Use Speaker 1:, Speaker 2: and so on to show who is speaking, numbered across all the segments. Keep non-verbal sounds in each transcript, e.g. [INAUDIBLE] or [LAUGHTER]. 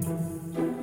Speaker 1: Música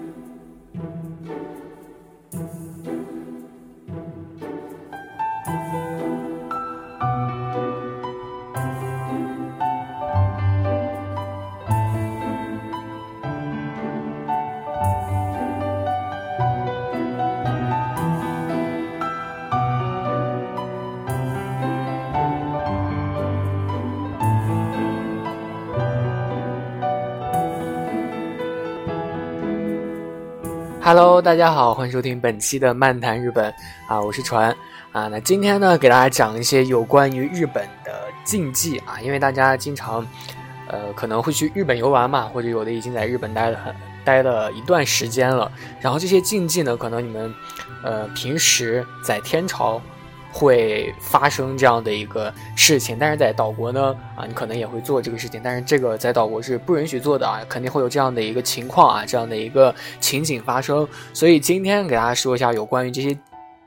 Speaker 1: Hello，大家好，欢迎收听本期的漫谈日本啊，我是船啊。那今天呢，给大家讲一些有关于日本的禁忌啊，因为大家经常呃可能会去日本游玩嘛，或者有的已经在日本待了很待了一段时间了，然后这些禁忌呢，可能你们呃平时在天朝。会发生这样的一个事情，但是在岛国呢，啊，你可能也会做这个事情，但是这个在岛国是不允许做的啊，肯定会有这样的一个情况啊，这样的一个情景发生。所以今天给大家说一下有关于这些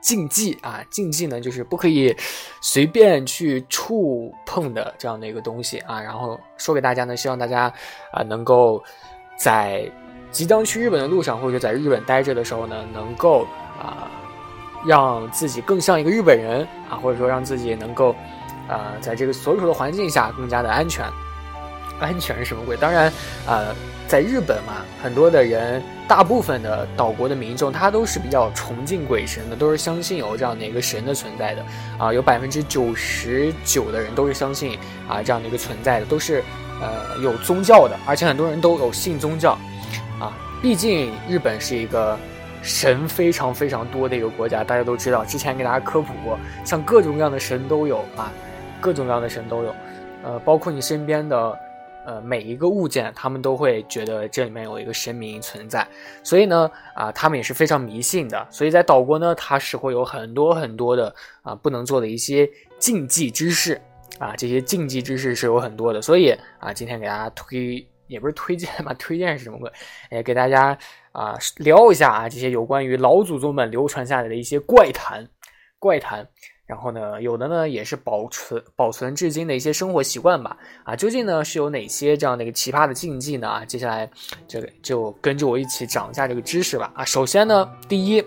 Speaker 1: 禁忌啊，禁忌呢就是不可以随便去触碰的这样的一个东西啊，然后说给大家呢，希望大家啊能够在即将去日本的路上，或者在日本待着的时候呢，能够啊。让自己更像一个日本人啊，或者说让自己能够，呃，在这个所处的环境下更加的安全。安全是什么鬼？当然，呃，在日本嘛，很多的人，大部分的岛国的民众，他都是比较崇敬鬼神的，都是相信有这样的一个神的存在的。啊，有百分之九十九的人都是相信啊这样的一个存在的，都是呃有宗教的，而且很多人都有信宗教。啊，毕竟日本是一个。神非常非常多的一个国家，大家都知道，之前给大家科普过，像各种各样的神都有啊，各种各样的神都有，呃，包括你身边的呃每一个物件，他们都会觉得这里面有一个神明存在，所以呢，啊，他们也是非常迷信的，所以在岛国呢，它是会有很多很多的啊不能做的一些禁忌之事啊，这些禁忌之事是有很多的，所以啊，今天给大家推也不是推荐吧，推荐是什么鬼？哎，给大家。啊，聊一下啊，这些有关于老祖宗们流传下来的一些怪谈，怪谈。然后呢，有的呢也是保存保存至今的一些生活习惯吧。啊，究竟呢是有哪些这样的一个奇葩的禁忌呢？啊，接下来这个就跟着我一起长一下这个知识吧。啊，首先呢，第一，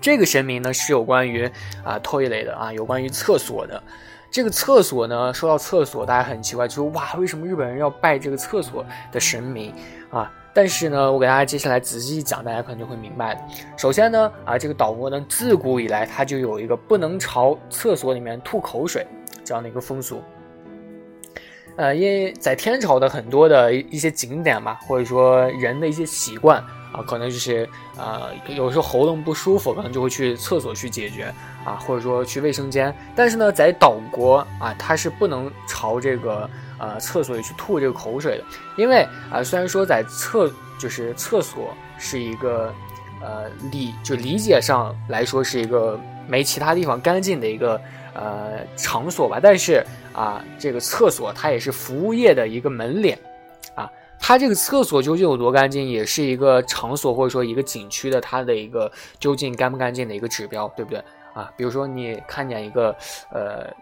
Speaker 1: 这个神明呢是有关于啊 toilet 的啊，有关于厕所的。这个厕所呢，说到厕所，大家很奇怪，就是哇，为什么日本人要拜这个厕所的神明啊？但是呢，我给大家接下来仔细讲，大家可能就会明白。首先呢，啊，这个岛国呢，自古以来它就有一个不能朝厕所里面吐口水这样的一个风俗。呃，因为在天朝的很多的一些景点吧，或者说人的一些习惯啊，可能就是呃，有时候喉咙不舒服，可能就会去厕所去解决啊，或者说去卫生间。但是呢，在岛国啊，它是不能朝这个。呃，厕所里去吐这个口水的，因为啊，虽然说在厕就是厕所是一个呃理就理解上来说是一个没其他地方干净的一个呃场所吧，但是啊，这个厕所它也是服务业的一个门脸，它这个厕所究竟有多干净，也是一个场所或者说一个景区的它的一个究竟干不干净的一个指标，对不对啊？比如说你看见一个呃。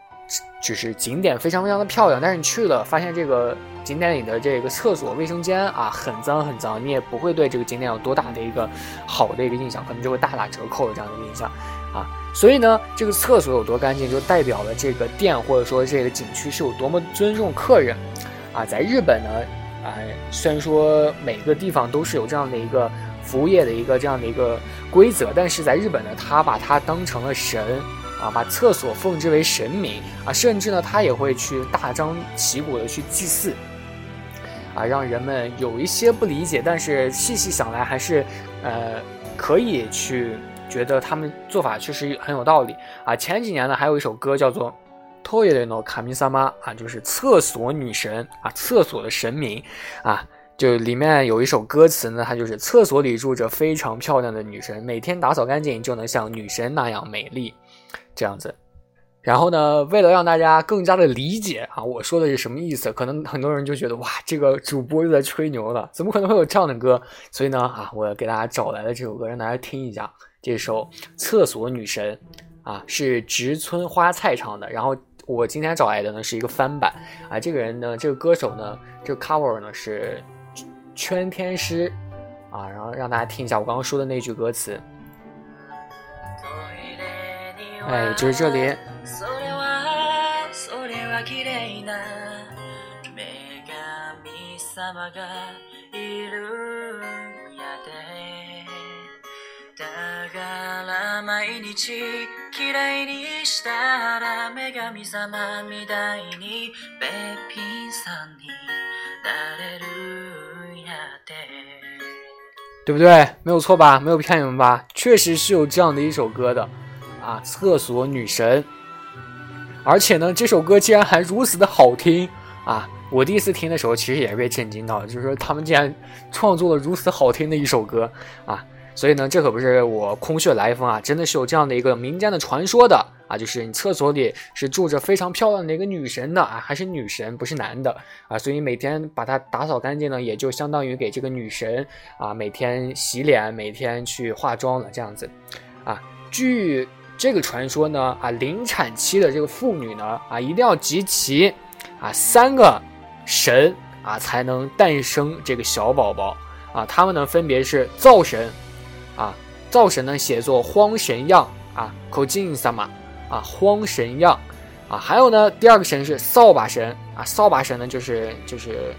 Speaker 1: 就是景点非常非常的漂亮，但是你去了发现这个景点里的这个厕所、卫生间啊很脏很脏，你也不会对这个景点有多大的一个好的一个印象，可能就会大打折扣的这样的印象啊。所以呢，这个厕所有多干净，就代表了这个店或者说这个景区是有多么尊重客人啊。在日本呢，啊，虽然说每个地方都是有这样的一个服务业的一个这样的一个规则，但是在日本呢，他把它当成了神。啊，把厕所奉之为神明啊，甚至呢，他也会去大张旗鼓的去祭祀，啊，让人们有一些不理解，但是细细想来还是，呃，可以去觉得他们做法确实很有道理啊。前几年呢，还有一首歌叫做《Toilet no Kami-sama》啊，就是厕所女神啊，厕所的神明啊，就里面有一首歌词呢，它就是厕所里住着非常漂亮的女神，每天打扫干净就能像女神那样美丽。这样子，然后呢，为了让大家更加的理解啊，我说的是什么意思？可能很多人就觉得哇，这个主播又在吹牛了，怎么可能会有这样的歌？所以呢，啊，我给大家找来了这首歌，让大家听一下。这首《厕所女神》啊，是植村花菜唱的。然后我今天找来的呢是一个翻版啊，这个人呢，这个歌手呢，这个 cover 呢是圈天师啊，然后让大家听一下我刚刚说的那句歌词。哎，就是这里。对不对？没有错吧？没有骗你们吧？确实是有这样的一首歌的，啊，厕所女神。而且呢，这首歌竟然还如此的好听啊！我第一次听的时候，其实也被震惊到了，就是说他们竟然创作了如此好听的一首歌啊！所以呢，这可不是我空穴来风啊，真的是有这样的一个民间的传说的。啊，就是你厕所里是住着非常漂亮的一个女神的啊，还是女神，不是男的啊，所以每天把它打扫干净呢，也就相当于给这个女神啊每天洗脸，每天去化妆了这样子，啊，据这个传说呢，啊，临产期的这个妇女呢，啊，一定要集齐啊三个神啊，才能诞生这个小宝宝啊，他们呢分别是灶神啊，灶神呢写作荒神样啊，口金萨玛。啊，荒神样，啊，还有呢，第二个神是扫把神啊，扫把神呢就是就是，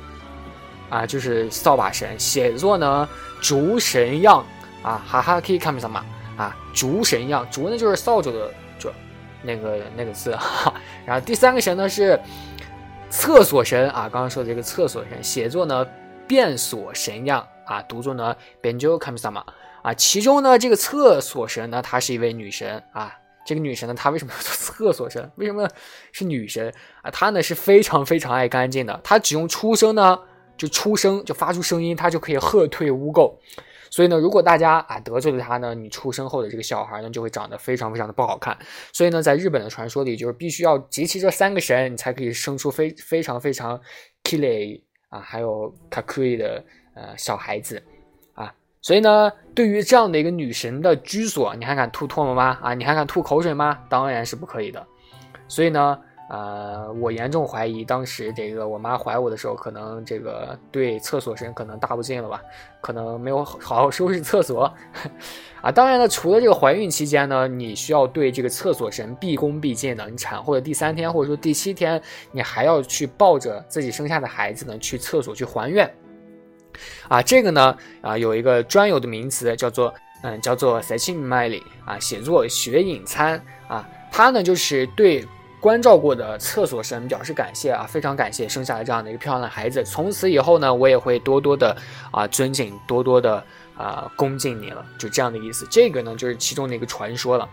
Speaker 1: 啊，就是扫把神，写作呢竹神样啊，哈哈，可以看不上吗？啊，竹神样，竹呢就是扫帚的这那个那个字，[LAUGHS] 哈然后第三个神呢是厕所神啊，刚刚说的这个厕所神，写作呢变所神样啊，读作呢变就看不上吗？啊，其中呢这个厕所神呢，她是一位女神啊。这个女神呢，她为什么要做厕所神？[LAUGHS] 为什么是女神啊？她呢是非常非常爱干净的。她只用出声呢，就出声就发出声音，她就可以喝退污垢。所以呢，如果大家啊得罪了她呢，你出生后的这个小孩呢就会长得非常非常的不好看。所以呢，在日本的传说里，就是必须要集齐这三个神，你才可以生出非非常非常 kile 啊，还有 kakui 的呃小孩子。啊所以呢，对于这样的一个女神的居所，你还敢吐唾沫吗？啊，你还敢吐口水吗？当然是不可以的。所以呢。呃，我严重怀疑当时这个我妈怀我的时候，可能这个对厕所神可能大不敬了吧，可能没有好好收拾厕所 [LAUGHS] 啊。当然了，除了这个怀孕期间呢，你需要对这个厕所神毕恭毕敬的。你产后的第三天或者说第七天，你还要去抱着自己生下的孩子呢，去厕所去还愿啊。这个呢，啊，有一个专有的名词叫做嗯，叫做 s e c h i m a i 啊，写作血饮餐啊，它呢就是对。关照过的厕所神表示感谢啊，非常感谢生下了这样的一个漂亮的孩子。从此以后呢，我也会多多的啊尊敬，多多的啊恭敬你了，就这样的意思。这个呢，就是其中的一个传说了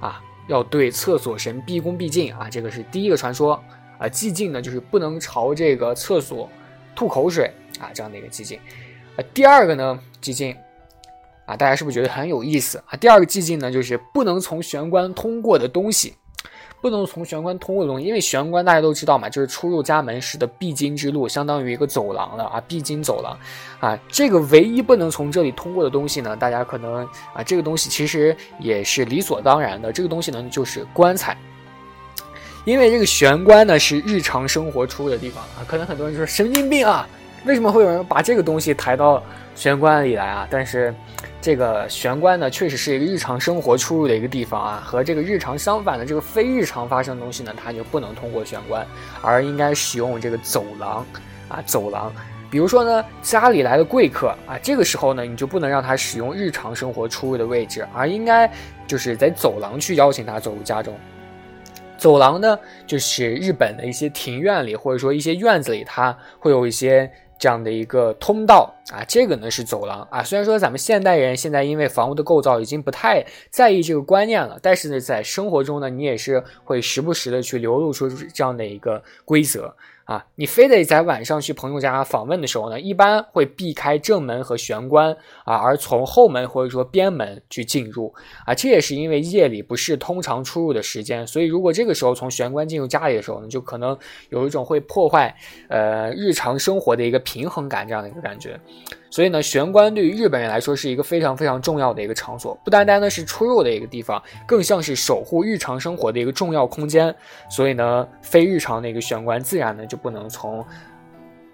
Speaker 1: 啊，要对厕所神毕恭毕敬啊，这个是第一个传说啊。寂静呢，就是不能朝这个厕所吐口水啊，这样的一个寂静。啊，第二个呢，寂静啊，大家是不是觉得很有意思啊？第二个寂静呢，就是不能从玄关通过的东西。不能从玄关通过的东西，因为玄关大家都知道嘛，就是出入家门时的必经之路，相当于一个走廊了啊，必经走廊啊。这个唯一不能从这里通过的东西呢，大家可能啊，这个东西其实也是理所当然的。这个东西呢，就是棺材，因为这个玄关呢是日常生活出入的地方啊。可能很多人说神经病啊，为什么会有人把这个东西抬到玄关里来啊？但是。这个玄关呢，确实是一个日常生活出入的一个地方啊，和这个日常相反的这个非日常发生的东西呢，它就不能通过玄关，而应该使用这个走廊啊，走廊。比如说呢，家里来的贵客啊，这个时候呢，你就不能让他使用日常生活出入的位置，而应该就是在走廊去邀请他走入家中。走廊呢，就是日本的一些庭院里，或者说一些院子里，它会有一些。这样的一个通道啊，这个呢是走廊啊。虽然说咱们现代人现在因为房屋的构造已经不太在意这个观念了，但是呢，在生活中呢，你也是会时不时的去流露出这样的一个规则。啊，你非得在晚上去朋友家访问的时候呢，一般会避开正门和玄关啊，而从后门或者说边门去进入啊。这也是因为夜里不是通常出入的时间，所以如果这个时候从玄关进入家里的时候呢，就可能有一种会破坏呃日常生活的一个平衡感这样的一个感觉。所以呢，玄关对于日本人来说是一个非常非常重要的一个场所，不单单呢是出入的一个地方，更像是守护日常生活的一个重要空间。所以呢，非日常的一个玄关自然呢就不能从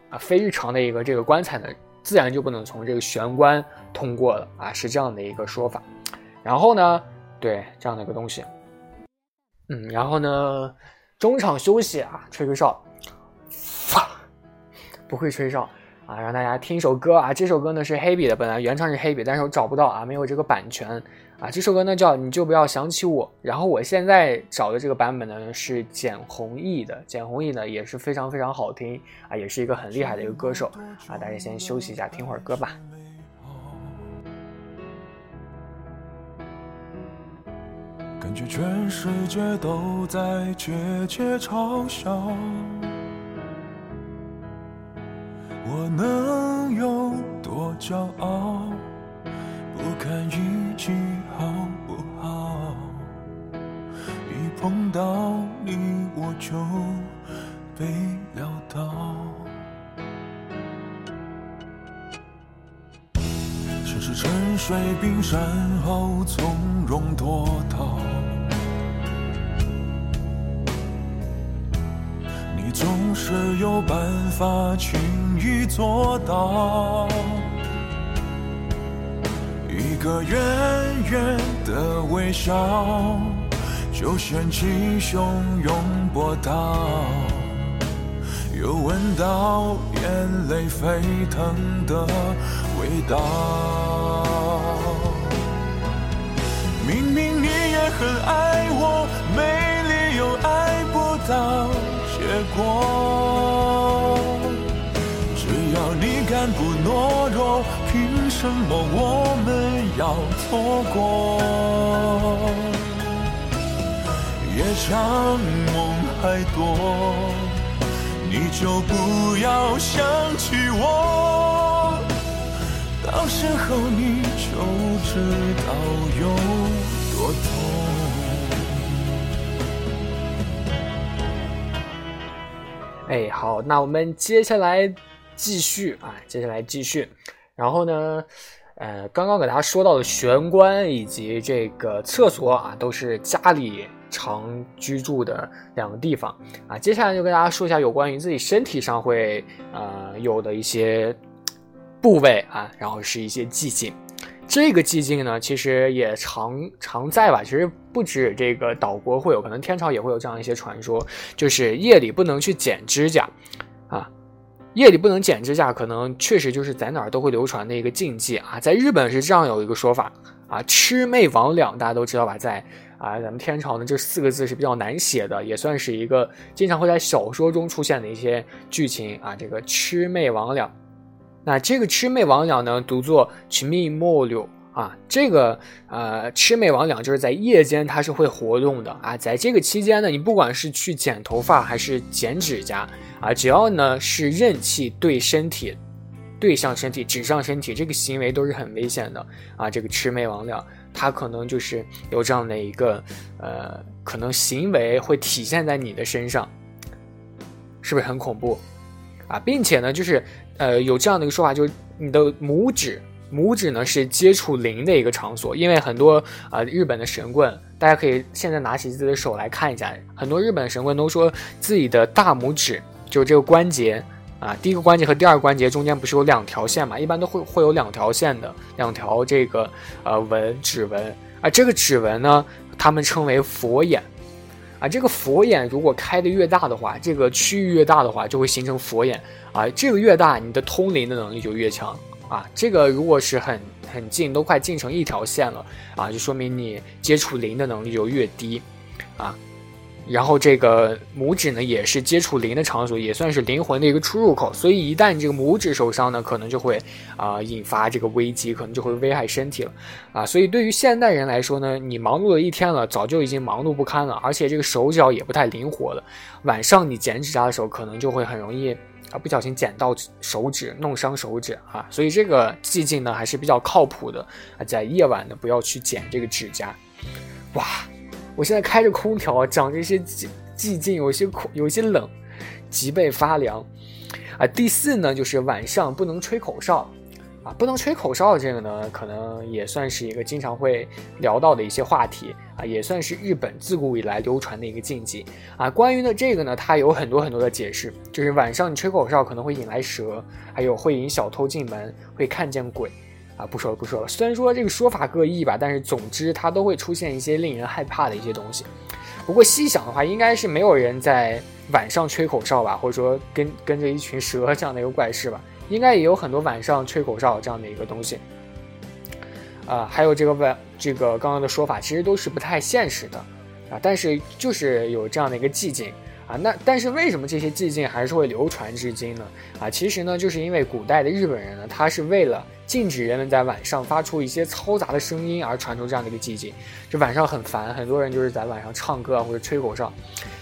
Speaker 1: 啊非日常的一个这个棺材呢自然就不能从这个玄关通过了啊，是这样的一个说法。然后呢，对这样的一个东西，嗯，然后呢，中场休息啊，吹个哨，不会吹哨。啊，让大家听一首歌啊！这首歌呢是黑笔的，本来原唱是黑笔，但是我找不到啊，没有这个版权啊。这首歌呢叫《你就不要想起我》，然后我现在找的这个版本呢是简弘毅的，简弘毅呢也是非常非常好听啊，也是一个很厉害的一个歌手啊。大家先休息一下，听会儿歌吧。
Speaker 2: 感觉全世界都在窃窃嘲笑。我能有多骄傲？不看运气好不好？一碰到你我就被撂倒。像是沉睡冰山后从容脱逃。总是有办法轻易做到，一个远远的微笑，就掀起汹涌波涛，又闻到眼泪沸腾的味道。明明你也很爱不懦弱，凭什么我们要错过？夜长梦还多，你就不要想起我，到时候你就知道有多痛。
Speaker 1: 哎，好，那我们接下来继续啊，接下来继续。然后呢，呃，刚刚给大家说到的玄关以及这个厕所啊，都是家里常居住的两个地方啊。接下来就跟大家说一下有关于自己身体上会呃有的一些部位啊，然后是一些寂静。这个寂静呢，其实也常常在吧。其实不止这个岛国会有，可能天朝也会有这样一些传说，就是夜里不能去剪指甲，啊，夜里不能剪指甲，可能确实就是在哪儿都会流传的一个禁忌啊。在日本是这样有一个说法啊，魑魅魍魉大家都知道吧，在啊咱们天朝呢这四个字是比较难写的，也算是一个经常会在小说中出现的一些剧情啊。这个魑魅魍魉。那这个魑魅魍魉呢，读作魑魅魍魉啊，这个呃魑魅魍魉就是在夜间它是会活动的啊，在这个期间呢，你不管是去剪头发还是剪指甲啊，只要呢是任气对身体，对向身体指向身体，这个行为都是很危险的啊。这个魑魅魍魉它可能就是有这样的一个呃，可能行为会体现在你的身上，是不是很恐怖啊？并且呢，就是。呃，有这样的一个说法，就是你的拇指，拇指呢是接触灵的一个场所，因为很多啊日本的神棍，大家可以现在拿起自己的手来看一下，很多日本神棍都说自己的大拇指就是这个关节啊，第一个关节和第二个关节中间不是有两条线嘛，一般都会会有两条线的，两条这个呃纹指纹啊，这个指纹呢，他们称为佛眼。啊，这个佛眼如果开的越大的话，这个区域越大的话，就会形成佛眼啊。这个越大，你的通灵的能力就越强啊。这个如果是很很近，都快近成一条线了啊，就说明你接触灵的能力就越低啊。然后这个拇指呢，也是接触灵的场所，也算是灵魂的一个出入口。所以一旦这个拇指受伤呢，可能就会啊引发这个危机，可能就会危害身体了啊。所以对于现代人来说呢，你忙碌了一天了，早就已经忙碌不堪了，而且这个手脚也不太灵活了。晚上你剪指甲的时候，可能就会很容易啊不小心剪到手指，弄伤手指啊。所以这个寂静呢还是比较靠谱的啊，在夜晚呢不要去剪这个指甲。哇！我现在开着空调，讲这些寂寂静，有些空，有些冷，脊背发凉。啊，第四呢，就是晚上不能吹口哨。啊，不能吹口哨这个呢，可能也算是一个经常会聊到的一些话题啊，也算是日本自古以来流传的一个禁忌啊。关于呢这个呢，它有很多很多的解释，就是晚上你吹口哨可能会引来蛇，还有会引小偷进门，会看见鬼啊。不说了不说了，虽然说这个说法各异吧，但是总之它都会出现一些令人害怕的一些东西。不过细想的话，应该是没有人在晚上吹口哨吧，或者说跟跟着一群蛇这样的一个怪事吧。应该也有很多晚上吹口哨这样的一个东西，啊，还有这个晚这个刚刚的说法，其实都是不太现实的，啊，但是就是有这样的一个寂静。啊，那但是为什么这些寂静还是会流传至今呢？啊，其实呢，就是因为古代的日本人呢，他是为了禁止人们在晚上发出一些嘈杂的声音而传出这样的一个寂静，就晚上很烦，很多人就是在晚上唱歌啊或者吹口哨，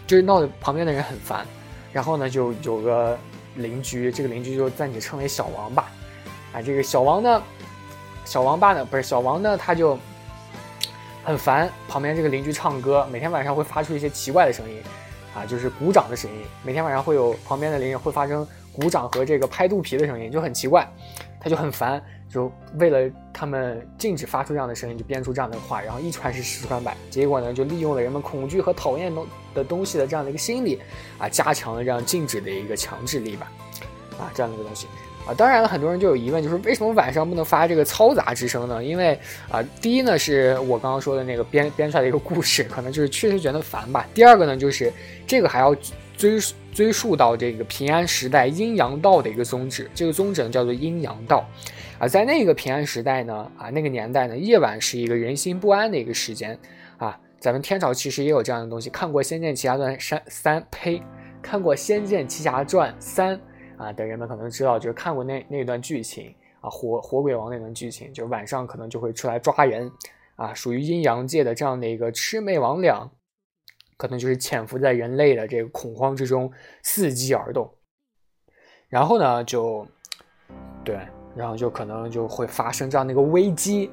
Speaker 1: 就是闹得旁边的人很烦，然后呢，就有个。邻居，这个邻居就暂且称为小王吧。啊，这个小王呢，小王八呢，不是小王呢，他就很烦旁边这个邻居唱歌，每天晚上会发出一些奇怪的声音，啊，就是鼓掌的声音。每天晚上会有旁边的邻居会发生鼓掌和这个拍肚皮的声音，就很奇怪，他就很烦，就为了他们禁止发出这样的声音，就编出这样的话，然后一传十，十传百，结果呢，就利用了人们恐惧和讨厌的的东西的这样的一个心理，啊，加强了这样禁止的一个强制力吧。啊，这样的一个东西，啊，当然了，很多人就有疑问，就是为什么晚上不能发这个嘈杂之声呢？因为啊，第一呢，是我刚刚说的那个编编出来的一个故事，可能就是确实觉得烦吧。第二个呢，就是这个还要追追溯到这个平安时代阴阳道的一个宗旨，这个宗旨呢叫做阴阳道。啊，在那个平安时代呢，啊，那个年代呢，夜晚是一个人心不安的一个时间。啊，咱们天朝其实也有这样的东西，看过《仙剑奇侠传三》三呸，看过《仙剑奇侠传三》。啊的人们可能知道，就是看过那那段剧情啊，火火鬼王那段剧情，就是晚上可能就会出来抓人，啊，属于阴阳界的这样的一个魑魅魍魉，可能就是潜伏在人类的这个恐慌之中，伺机而动，然后呢，就对，然后就可能就会发生这样的一个危机，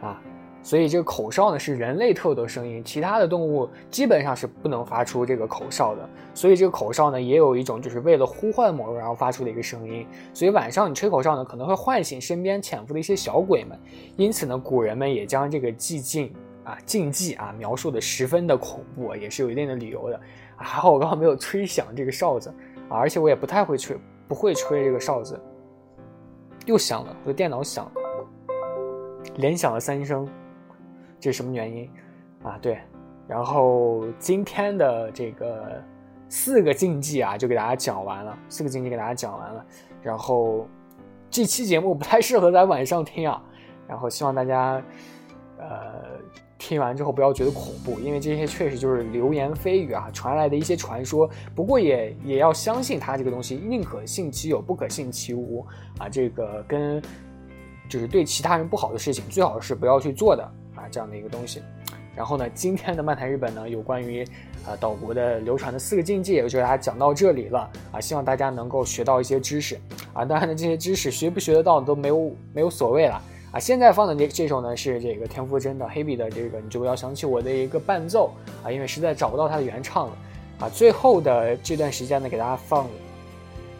Speaker 1: 啊。所以这个口哨呢是人类特有的声音，其他的动物基本上是不能发出这个口哨的。所以这个口哨呢也有一种就是为了呼唤某人而发出的一个声音。所以晚上你吹口哨呢可能会唤醒身边潜伏的一些小鬼们。因此呢古人们也将这个寂静啊禁忌啊描述的十分的恐怖，也是有一定的理由的。还好我刚刚没有吹响这个哨子啊，而且我也不太会吹，不会吹这个哨子。又响了，我的电脑响了，连响了三声。这是什么原因啊？对，然后今天的这个四个禁忌啊，就给大家讲完了。四个禁忌给大家讲完了，然后这期节目不太适合在晚上听啊。然后希望大家呃听完之后不要觉得恐怖，因为这些确实就是流言蜚语啊，传来的一些传说。不过也也要相信它这个东西，宁可信其有，不可信其无啊。这个跟就是对其他人不好的事情，最好是不要去做的。啊，这样的一个东西，然后呢，[LAUGHS] 今天的漫谈日本呢，有关于啊岛国的流传的四个禁忌，我就给大家讲到这里了啊，希望大家能够学到一些知识啊，当然呢，这些知识学不学得到都没有没有所谓了啊。现在放的这这首呢是这个田馥甄的《Hebe》的这个，你就不要想起我的一个伴奏啊，因为实在找不到它的原唱了啊。最后的这段时间呢，给大家放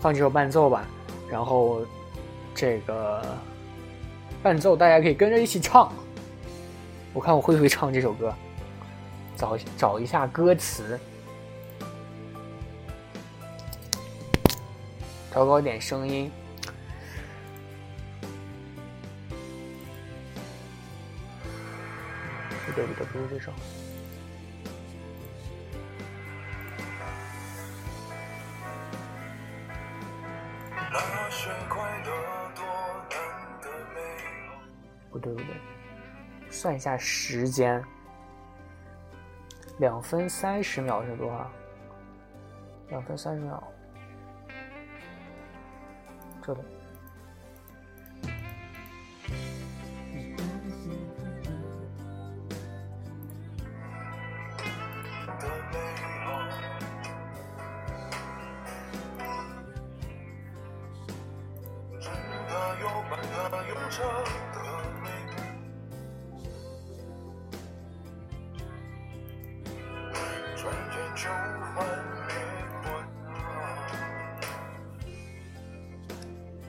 Speaker 1: 放这首伴奏吧，然后这个伴奏大家可以跟着一起唱。我看我会不会唱这首歌，找找一下歌词，调高点声音。不对不对，不是这首。对不对。算一下时间，两分三十秒是多少？两分三十秒，这里。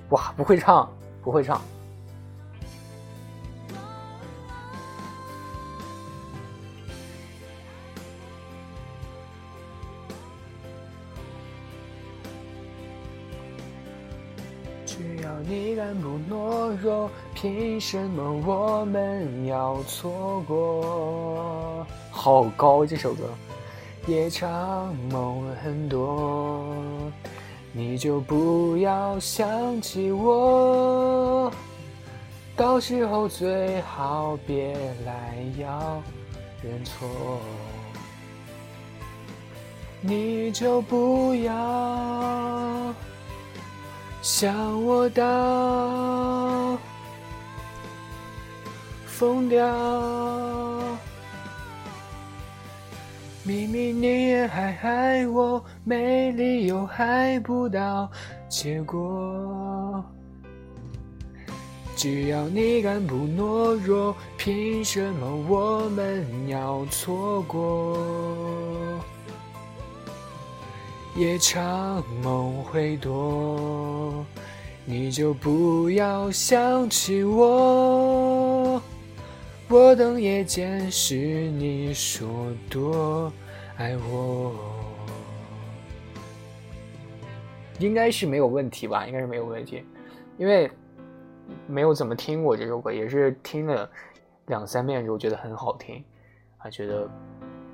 Speaker 1: 哇不会唱不会唱。只要你敢不懦弱凭什么我们要错过？好高这首歌。夜长梦很多。你就不要想起我，到时候最好别来要认错。你就不要想我到疯掉，明明你也还爱我，没理由爱不到结果。只要你敢不懦弱，凭什么我们要错过？夜长梦会多，你就不要想起我。我等夜间是你说多爱我，应该是没有问题吧？应该是没有问题，因为没有怎么听过这首歌，也是听了两三遍之后觉得很好听，啊，觉得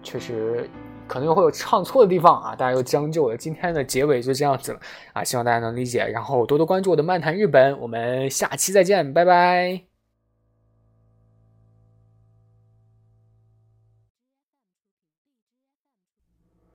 Speaker 1: 确实。可能会有唱错的地方啊，大家又将就了。今天的结尾就这样子了啊，希望大家能理解，然后多多关注我的漫谈日本，我们下期再见，拜拜。